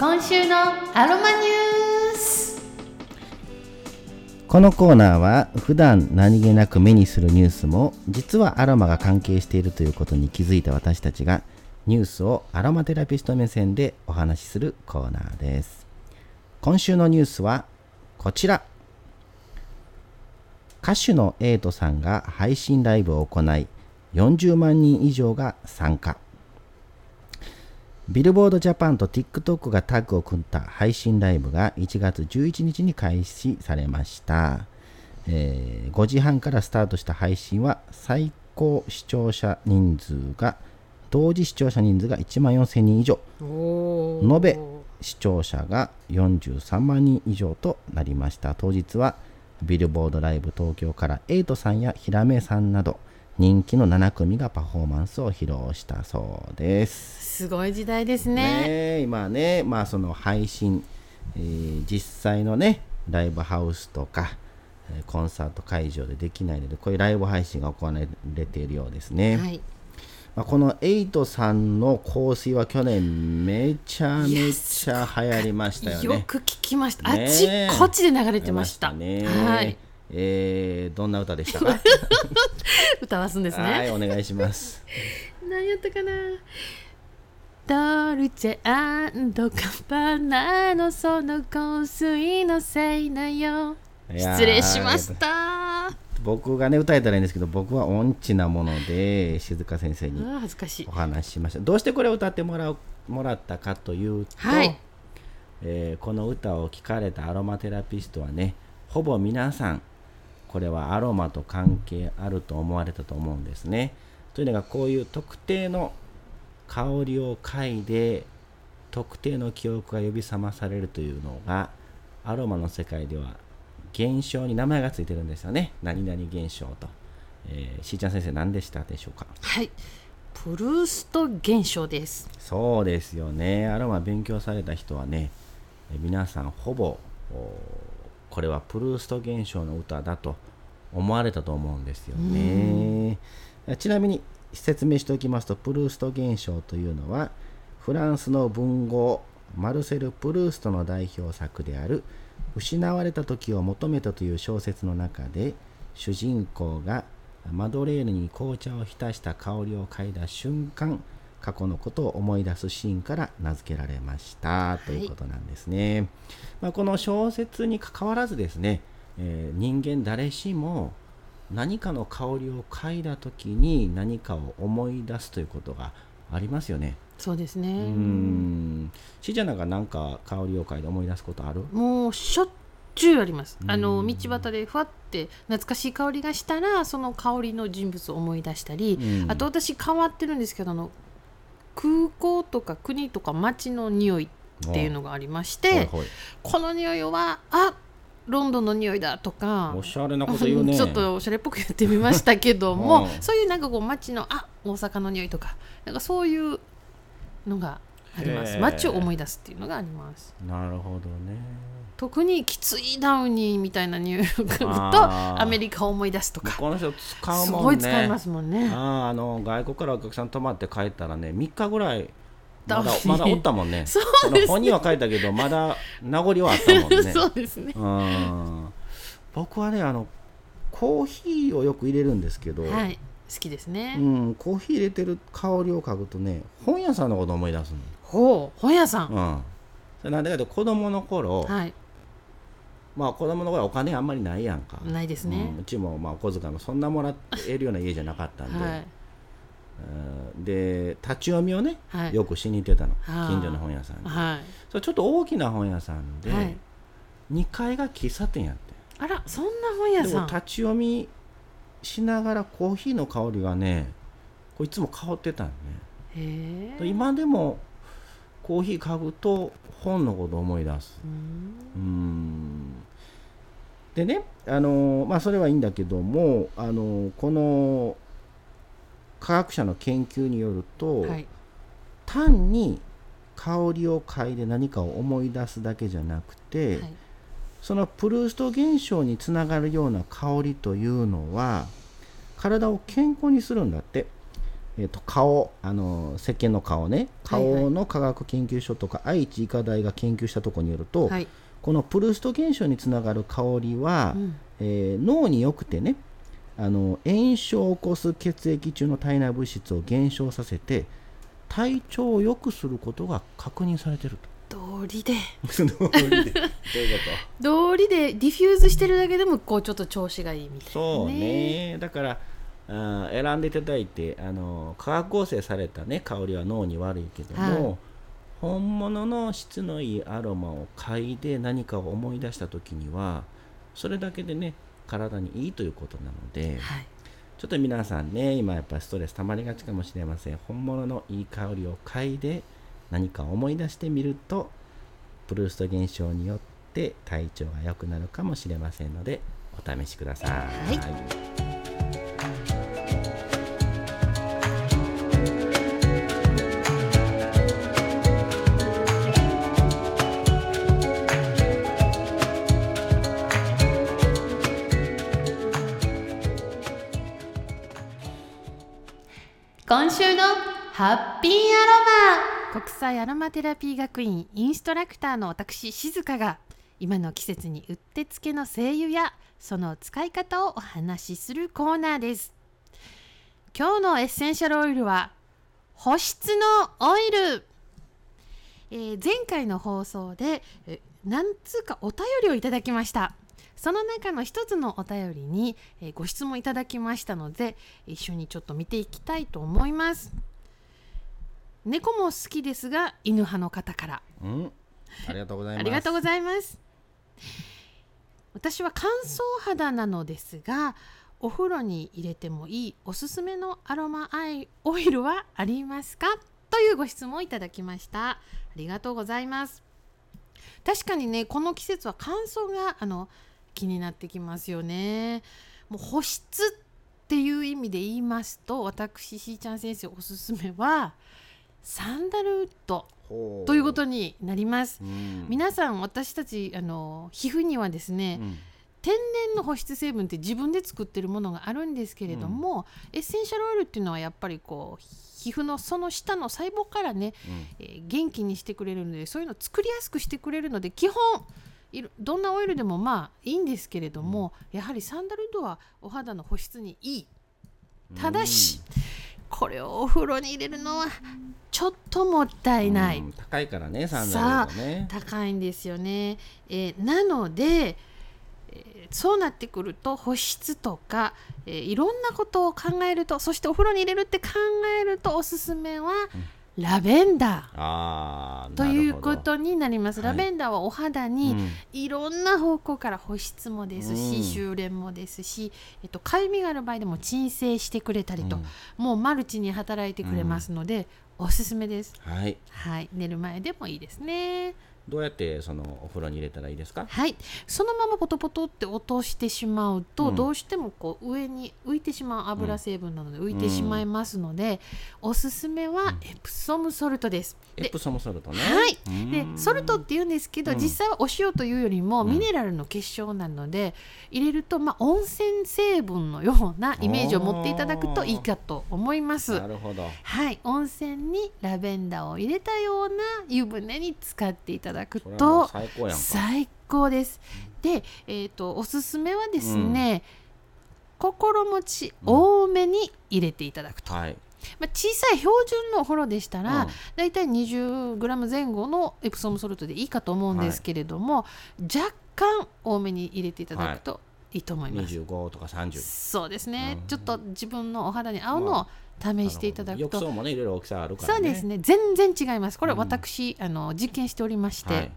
今週のアロマニュース。このコーナーは普段何気なく目にするニュースも実はアロマが関係しているということに気づいた私たちがニュースをアロマテラピスト目線でお話しするコーナーです。今週のニュースはこちら。歌手のエイトさんが配信ライブを行い40万人以上が参加。ビルボードジャパンと TikTok がタッグを組んだ配信ライブが1月11日に開始されました、えー5時半からスタートした配信は最高視聴者人数が同時視聴者人数が1万4000人以上。延べ視聴者が43万人以上となりました。当日はビルボードライブ東京からエイトさんやヒラメさんなど人気の7組がパフォーマンスを披露したそうです。すごい時代ですね。ねえ今ねまあその配信、えー実際のねライブハウスとかえーコンサート会場でできないのでこういうライブ配信が行われているようですね、はいまあ、このエイトさんの香水は去年めちゃめちゃ流行りましたよね。よく聞きました、ねあっちこっちで流れてました。ね。はい。えーどんな歌でしたか？歌わすんですね。はいお願いします。何やったかな？ドルチェガッバナのその香水のせいなよ。失礼しました。あ僕がね歌えたらいいんですけど僕は音痴なもので静香先生にお話ししました。どうしてこれを歌ってもらうもらったかというと、はい。えーこの歌を聴かれたアロマテラピストはねほぼ皆さんこれはアロマと関係あると思われたと思うんですね。というのがこういう特定の香りを嗅いで特定の記憶が呼び覚まされるというのがアロマの世界では現象に名前がついてるんですよね。何々現象と、えーしーちゃん先生何でしたでしょうか？はい。プルースト現象です。そうですよね。アロマ勉強された人はね、え皆さんほぼおこれはプルースト現象の歌だと思われたと思うんですよね。ちなみに説明しておきますと、プルースト現象というのは、フランスの文豪マルセル・プルーストの代表作である「失われた時を求めた」という小説の中で主人公がマドレーヌに紅茶を浸した香りを嗅いだ瞬間過去のことを思い出すシーンから名付けられましたということなんですね。まあ、この小説にかかわらずですね、えー人間誰しも何かの香りを嗅いだ時に何かを思い出すということがありますよね。そうですね。ん。しーちゃんなんかなんか香りを嗅いで思い出すことある？もうしょっちゅうあります。あの道端でふわって懐かしい香りがしたらその香りの人物を思い出したり、うん。あと私変わってるんですけどあの空港とか国とか街の匂いっていうのがありましてこの匂いはあロンドンの匂いだとかおしゃれなこと言うね。ちょっとおしゃれっぽく言ってみましたけども、うん。そういうなんかこう街のあ大阪の匂いとかなんかそういうのがあります。へー。街を思い出すっていうのがあります。なるほどね。特にきついダウニーみたいな匂いが来るとあー。アメリカを思い出すとか。この人使うもんね。すごい使いますもんね。あーあの外国からお客さん泊まって帰ったらね3日ぐらいまだまだおったもんね。そうですね。の本人は帰ったけどまだ名残はあったもんね。そうですね。うん。僕はねあのコーヒーをよく入れるんですけど、はい好きですね、うん、コーヒー入れてる香りを嗅ぐとね本屋さんのこと思い出すほう本屋さん、の、うん、それなんでかというと子供の頃、はい。まあ子供の頃はお金あんまりないやんか。ないですね。うん、うちもまあお小遣いもそんなもらえるような家じゃなかったんで、はい。うんで立ち読みをね、はい。よくしに行ってたの。はあ。近所の本屋さんにはい。それちょっと大きな本屋さんで、はい。2階が喫茶店やってあらそんな本屋でさん。も立ち読みしながらコーヒーの香りがねこういつも香ってたんね。今でもコーヒー嗅ぐと本のことを思い出す。うん。うん。でねあのまあそれはいいんだけどもあのこの科学者の研究によると、はい。単に香りを嗅いで何かを思い出すだけじゃなくて、はいそのプルースト現象につながるような香りというのは体を健康にするんだって、えー、と顔あの石鹸の顔ね。顔の科学研究所とか愛知医科大が研究したところによると、はい。このプルースト現象につながる香りは、うん。えー脳によくてねあの炎症を起こす血液中の体内物質を減少させて体調を良くすることが確認されてる道理で。で。どういうこ道理 で diffuse してるだけでもこうちょっと調子がいいみたいな、とそうね。だからあー選んでいただいてあの化学合成された、ね、香りは脳に悪いけども、はい。本物の質のいいアロマを嗅いで何かを思い出した時にはそれだけでね体にいいということなので、はい。ちょっと皆さんね、今やっぱりストレス溜まりがちかもしれません。本物のいい香りを嗅いで何か思い出してみると、プルースト現象によって体調が良くなるかもしれませんので、お試しください。はい今週のハッピーアロマ国際アロマテラピー学院インストラクターの私静香が今の季節にうってつけの精油やその使い方をお話しするコーナーです。今日のエッセンシャルオイルは保湿のオイル、えー前回の放送でえ何通かお便りをいただきました。その中の一つのお便りに、えご質問いただきましたので一緒にちょっと見ていきたいと思います。猫も好きですが犬派の方から。うん、ありがとうございます。ありがとうございます。私は乾燥肌なのですがお風呂に入れてもいいおすすめのアロマアイオイルはありますか？というご質問をいただきました。ありがとうございます。確かにねこの季節は乾燥があの気になってきますよね。もう保湿っていう意味で言いますと私しーちゃん先生おすすめはサンダルウッドほということになります。うん。皆さん私たちあの皮膚にはですね、うん。天然の保湿成分って自分で作ってるものがあるんですけれども、エッセンシャルオイルっていうのはやっぱりこう皮膚のその下の細胞からね、えー元気にしてくれるのでそういうのを作りやすくしてくれるので基本どんなオイルでもまあいいんですけれども、やはりサンダルウッドはお肌の保湿にいい。ただし、これをお風呂に入れるのはちょっともったいない、うん高いからね、サンダルもね。高いんですよね。えーなので、えーそうなってくると保湿とか、えーいろんなことを考えるとそしてお風呂に入れるって考えるとおすすめはラベンダーということになります。はいラベンダーはお肌にうんいろんな方向から保湿もですし、うん修練もですし、えっと、かゆみがある場合でも鎮静してくれたりと、うんもうマルチに働いてくれますので、おすすめです。はい。はい、寝る前でもいいですね。どうやってそのお風呂に入れたらいいですか？はい、そのままポトポトって落としてしまうと、うん。どうしてもこう上に浮いてしまう油成分なので浮いてしまいますので、おすすめはエプソムソルトです。でエプソムソルトね。はい、うん。でソルトって言うんですけど、うん。実際はお塩というよりもうん。ミネラルの結晶なので、入れると、まあ、温泉成分のようなイメージを持っていただくといいかと思います。なるほど。はい、温泉にラベンダーを入れたような湯船に使っていただくそれはもうと最高です。で、えー、とおすすめはですね、心持ち多めに入れていただくと、はい。まあ、小さい標準のお風呂でしたら、うん。だいたい 20g 前後のエプソムソルトでいいかと思うんですけれども、若干多めに入れていただくといいと思います。25とか30。そうですね、うんちょっと自分のお肌に合うのを試していただくと、浴槽もね、いろいろ大きさあるからね。そうですね全然違いますこれうん私、あの実験しておりまして、はい。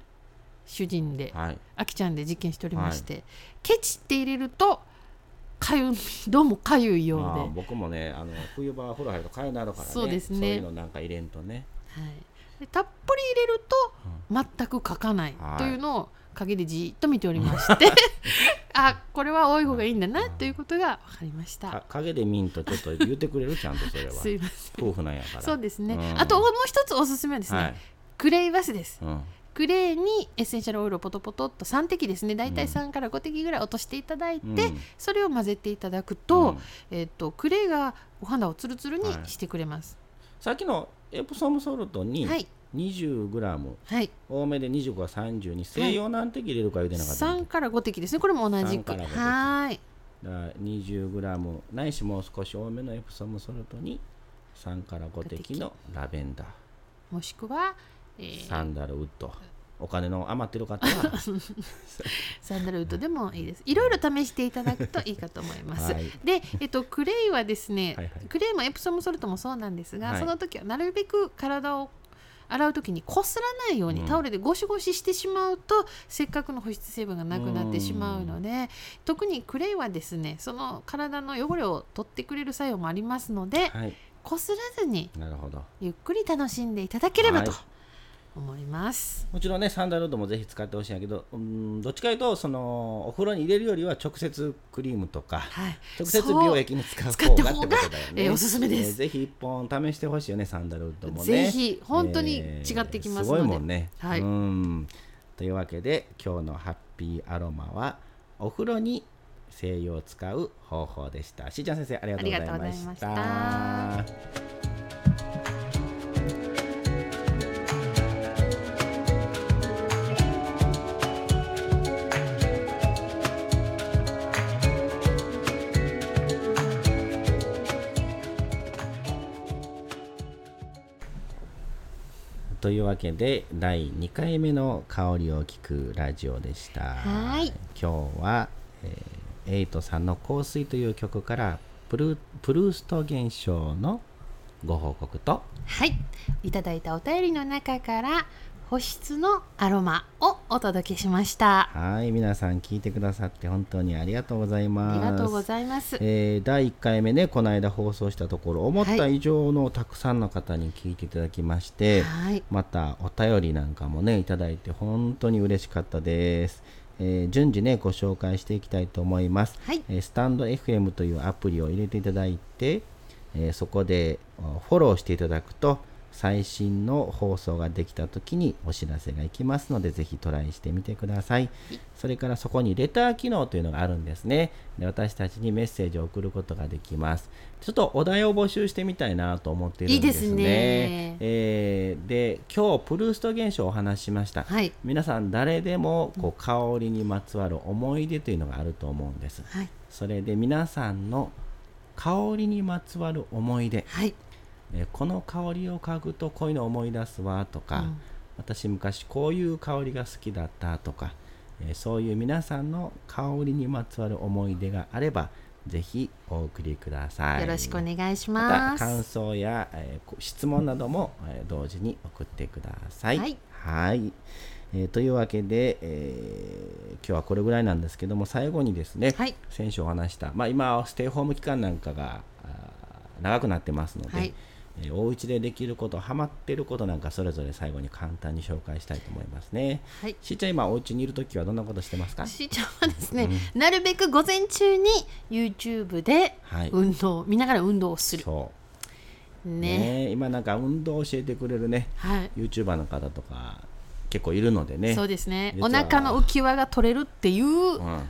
主人で、はい。あきちゃんで実験しておりまして、ケチって入れるとかゆみどうもかゆいようで、まあは僕もね、あの冬場風呂入るとかゆなるからね。そうですねそういうのなんか入れんとね。い、でたっぷり入れると全くかかないはいというのを陰でじっと見ておりまして あこれは多い方がいいんだなということが分かりました。か影で見んとちょっと言ってくれるちゃんとそれは。すいません夫婦なんやから。そうですね、うんあともう一つおすすめはですね、はい。クレイバスですうん。クレーにエッセンシャルオイルをポトポトっと3滴ですね大体3から5滴ぐらい落としていただいて、うんそれを混ぜていただくと,、うんえっとクレーがお肌をツルツルにはいしてくれます。さっきのエプソムソルトにはい、20g はい。多めで25が30に西洋何滴入れるか言うてなかった、3から5滴ですね。これも同じ3くから5滴。はーい。だから 20g ないしもう少し多めのエプソムソルトに3から5滴のラベンダー。もしくは、えーサンダルウッドお金の余ってる方は。サンダルウッドでもいいです。いろいろ試していただくといいかと思います。はい。で、えっと、クレイはですね、はいはい。クレイもエプソムソルトもそうなんですが、はい。その時はなるべく体を洗う時にこすらないように、うん。タオルでゴシゴシしてしまうとせっかくの保湿成分がなくなってしまうので特にクレイはですねその体の汚れを取ってくれる作用もありますのではい。こすらずになるほど。ゆっくり楽しんでいただければと。はい思います。もちろんねサンダルウッドもぜひ使ってほしいんやけどうんどっちかというとそのお風呂に入れるよりは直接クリームとかはい、直接美容液に使う使って方がってことだよね。えーおすすめですえーぜひ一本試してほしいよねサンダルウッドもね。ぜひ本当に違ってきますのでえーすごいもんね。はいうんというわけで今日のハッピーアロマはお風呂に精油を使う方法でした。しーちゃん先生ありがとうございましたというわけで第2回目の香りを聞くラジオでした。はい今日は、えーエイトさんの「香水」という曲からプルプルースト現象のご報告とはい、いただいたお便りの中から保湿のアロマをお届けしました。はい皆さん聞いてくださって本当にありがとうございあます。りがとうございます。えー第1回目ねこの間放送したところ思った以上のたくさんの方に聞いていただきまして、はい、またお便りなんかもねいただいて本当に嬉しかったです、えー順次ねご紹介していきたいと思います、はいえースタンド FM というアプリを入れていただいて、えーそこでおフォローしていただくと最新の放送ができた時にお知らせがいきますのでぜひトライしてみてください。それからそこにレター機能というのがあるんですね。で私たちにメッセージを送ることができます。ちょっとお題を募集してみたいなと思っているんですね。いいですね。えーで今日プルースト現象をお話ししました、はい、皆さん誰でもこう香りにまつわる思い出というのがあると思うんです。はい、それで皆さんの香りにまつわる思い出、はい、えーこの香りを嗅ぐとこういうの思い出すわとか、うん。私昔こういう香りが好きだったとか、えーそういう皆さんの香りにまつわる思い出があればぜひお送りください。よろしくお願いしまます。た感想や、えーこ質問なども、えー同時に送ってください。はい。はい。えーというわけで、えー今日はこれぐらいなんですけども最後にですね、はい。先週お話した、まあ、今ステイホーム期間なんかが長くなってますので、はいえーお家でできることハマってることなんかそれぞれ最後に簡単に紹介したいと思いますね。はいしーちゃん今お家にいるときはどんなことしてますか？しーちゃんはですね、なるべく午前中に YouTube ではい運動、見ながら運動をする。そうね。ね今なんか運動を教えてくれるねはい。YouTuber の方とか結構いるのでねそうですね。お腹の浮き輪が取れるっていううん、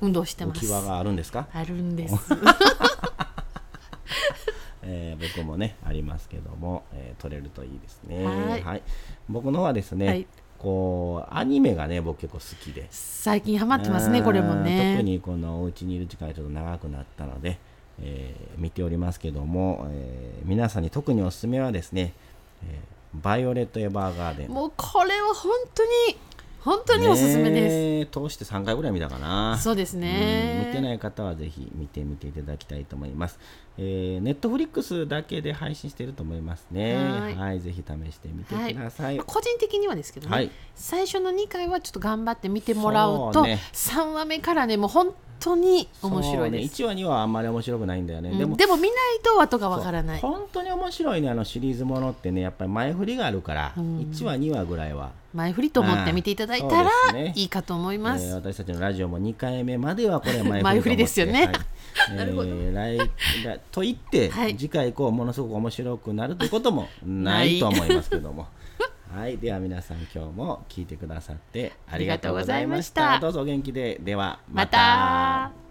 運動をしてます。浮き輪があるんですか、あるんです。えー僕もねありますけども、えー撮れるといいですね。はい。僕のはですね、はい。こうアニメがね僕結構好きで。最近ハマってますね、これもうんね。特にこのお家にいる時間がちょっと長くなったので、えー見ておりますけども、えー皆さんに特におすすめはですね、えーバイオレット・エヴァーガーデン。もうこれは本当に本当におすすめです。す通して3回ぐらい見たかなそうですうんね。見てない方はぜひ見てみていただきたいと思います。えー、ネットフリックスだけで配信していると思いますね。はいはい、ぜひ試してみてください。まあ個人的にはですけどね、はい最初の2回はちょっと頑張って見てもらうとそうね3話目からねもう本当に面白いです。ね、1話2話はあんまり面白くないんだよね。うん。でもでも見ないと後がわからない。本当に面白いねあのシリーズものってねやっぱり前振りがあるから、うん。1話2話ぐらいは、前振りと思って見ていただいたらね。いいかと思います。えー私たちのラジオも2回目まではこれは前振り前振りですよね。はい。えー来来と言って、はい。次回以降ものすごく面白くなるということもないと思いますけども。はい、では皆さん今日も聞いてくださってありがとうございました。どうぞお元気で。ではまた